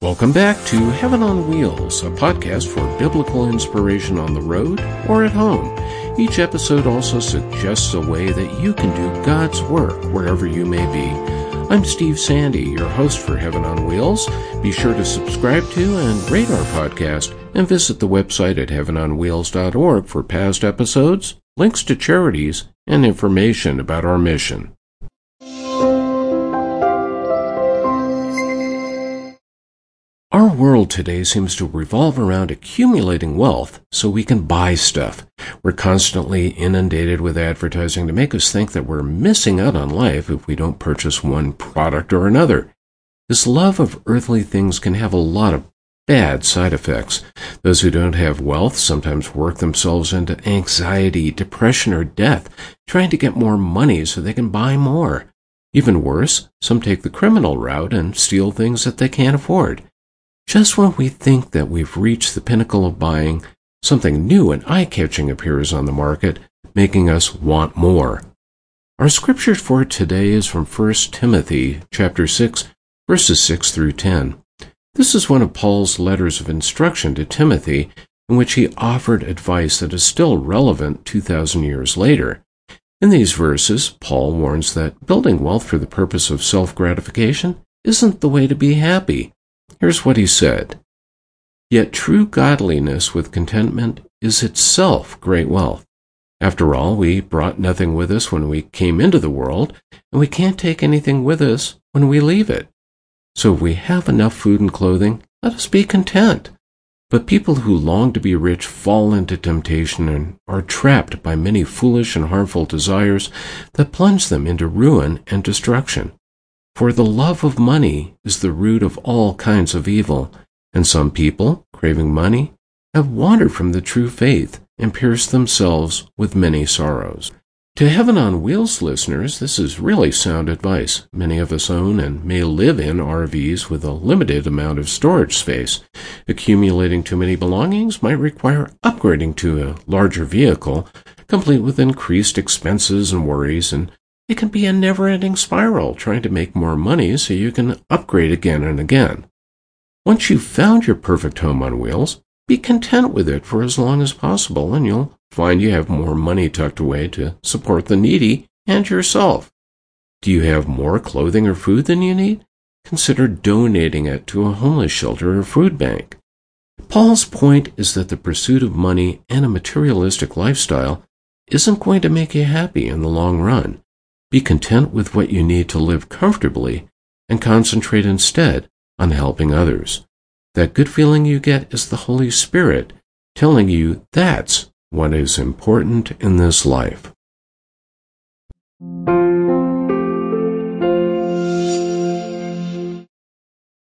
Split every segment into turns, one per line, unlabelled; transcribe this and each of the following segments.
Welcome back to Heaven on Wheels, a podcast for biblical inspiration on the road or at home. Each episode also suggests a way that you can do God's work wherever you may be. I'm Steve Sande, your host for Heaven on Wheels. Be sure to subscribe to and rate our podcast and visit the website at heavenonwheels.org for past episodes, links to charities, and information about our mission. World today seems to revolve around accumulating wealth so we can buy stuff. We're constantly inundated with advertising to make us think that we're missing out on life if we don't purchase one product or another. This love of earthly things can have a lot of bad side effects. Those who don't have wealth sometimes work themselves into anxiety, depression, or death, trying to get more money so they can buy more. Even worse, some take the criminal route and steal things that they can't afford. Just when we think that we've reached the pinnacle of buying, something new and eye-catching appears on the market, making us want more. Our scripture for today is from 1 Timothy chapter 6, verses 6 through 10. This is one of Paul's letters of instruction to Timothy in which he offered advice that is still relevant 2,000 years later. In these verses, Paul warns that building wealth for the purpose of self gratification isn't the way to be happy. Here's what he said Yet true godliness with contentment is itself great wealth. After all, we brought nothing with us when we came into the world, and we can't take anything with us when we leave it. So if we have enough food and clothing, let us be content. But people who long to be rich fall into temptation and are trapped by many foolish and harmful desires that plunge them into ruin and destruction. For the love of money is the root of all kinds of evil, and some people, craving money, have wandered from the true faith and pierced themselves with many sorrows. To Heaven on Wheels listeners, this is really sound advice. Many of us own and may live in RVs with a limited amount of storage space. Accumulating too many belongings might require upgrading to a larger vehicle, complete with increased expenses and worries, and it can be a never ending spiral trying to make more money so you can upgrade again and again. Once you've found your perfect home on wheels, be content with it for as long as possible and you'll find you have more money tucked away to support the needy and yourself. Do you have more clothing or food than you need? Consider donating it to a homeless shelter or food bank. Paul's point is that the pursuit of money and a materialistic lifestyle isn't going to make you happy in the long run. Be content with what you need to live comfortably and concentrate instead on helping others. That good feeling you get is the Holy Spirit telling you that's what is important in this life.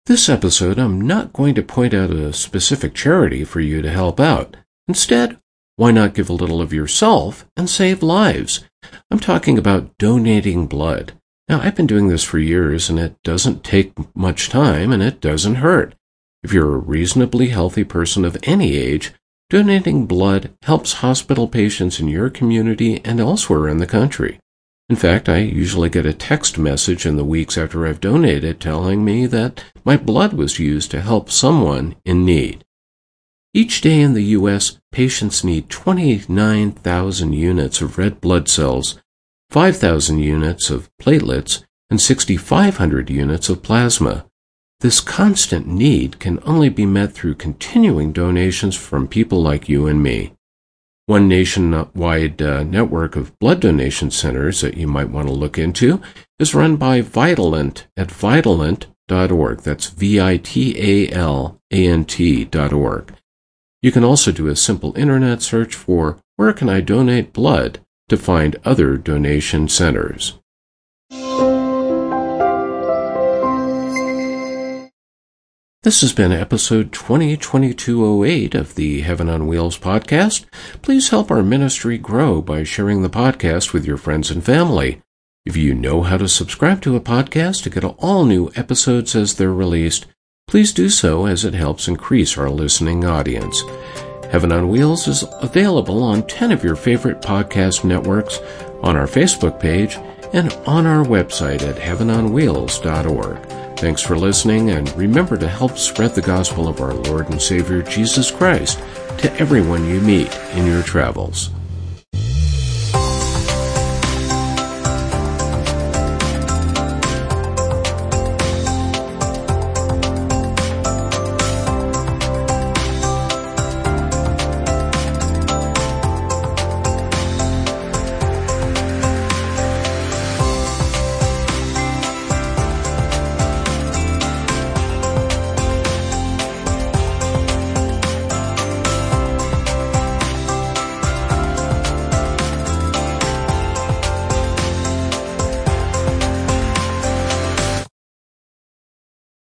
This episode, I'm not going to point out a specific charity for you to help out. Instead, why not give a little of yourself and save lives? I'm talking about donating blood. Now, I've been doing this for years, and it doesn't take much time, and it doesn't hurt. If you're a reasonably healthy person of any age, donating blood helps hospital patients in your community and elsewhere in the country. In fact, I usually get a text message in the weeks after I've donated telling me that my blood was used to help someone in need. Each day in the U.S., patients need 29,000 units of red blood cells, 5,000 units of platelets, and 6,500 units of plasma. This constant need can only be met through continuing donations from people like you and me. One nationwide uh, network of blood donation centers that you might want to look into is run by Vitalant at vitalant.org. That's V I T A L A N T.org. You can also do a simple internet search for Where Can I Donate Blood to find other donation centers. This has been episode 202208 of the Heaven on Wheels podcast. Please help our ministry grow by sharing the podcast with your friends and family. If you know how to subscribe to a podcast to get all new episodes as they're released, Please do so as it helps increase our listening audience. Heaven on Wheels is available on 10 of your favorite podcast networks, on our Facebook page, and on our website at heavenonwheels.org. Thanks for listening, and remember to help spread the gospel of our Lord and Savior Jesus Christ to everyone you meet in your travels.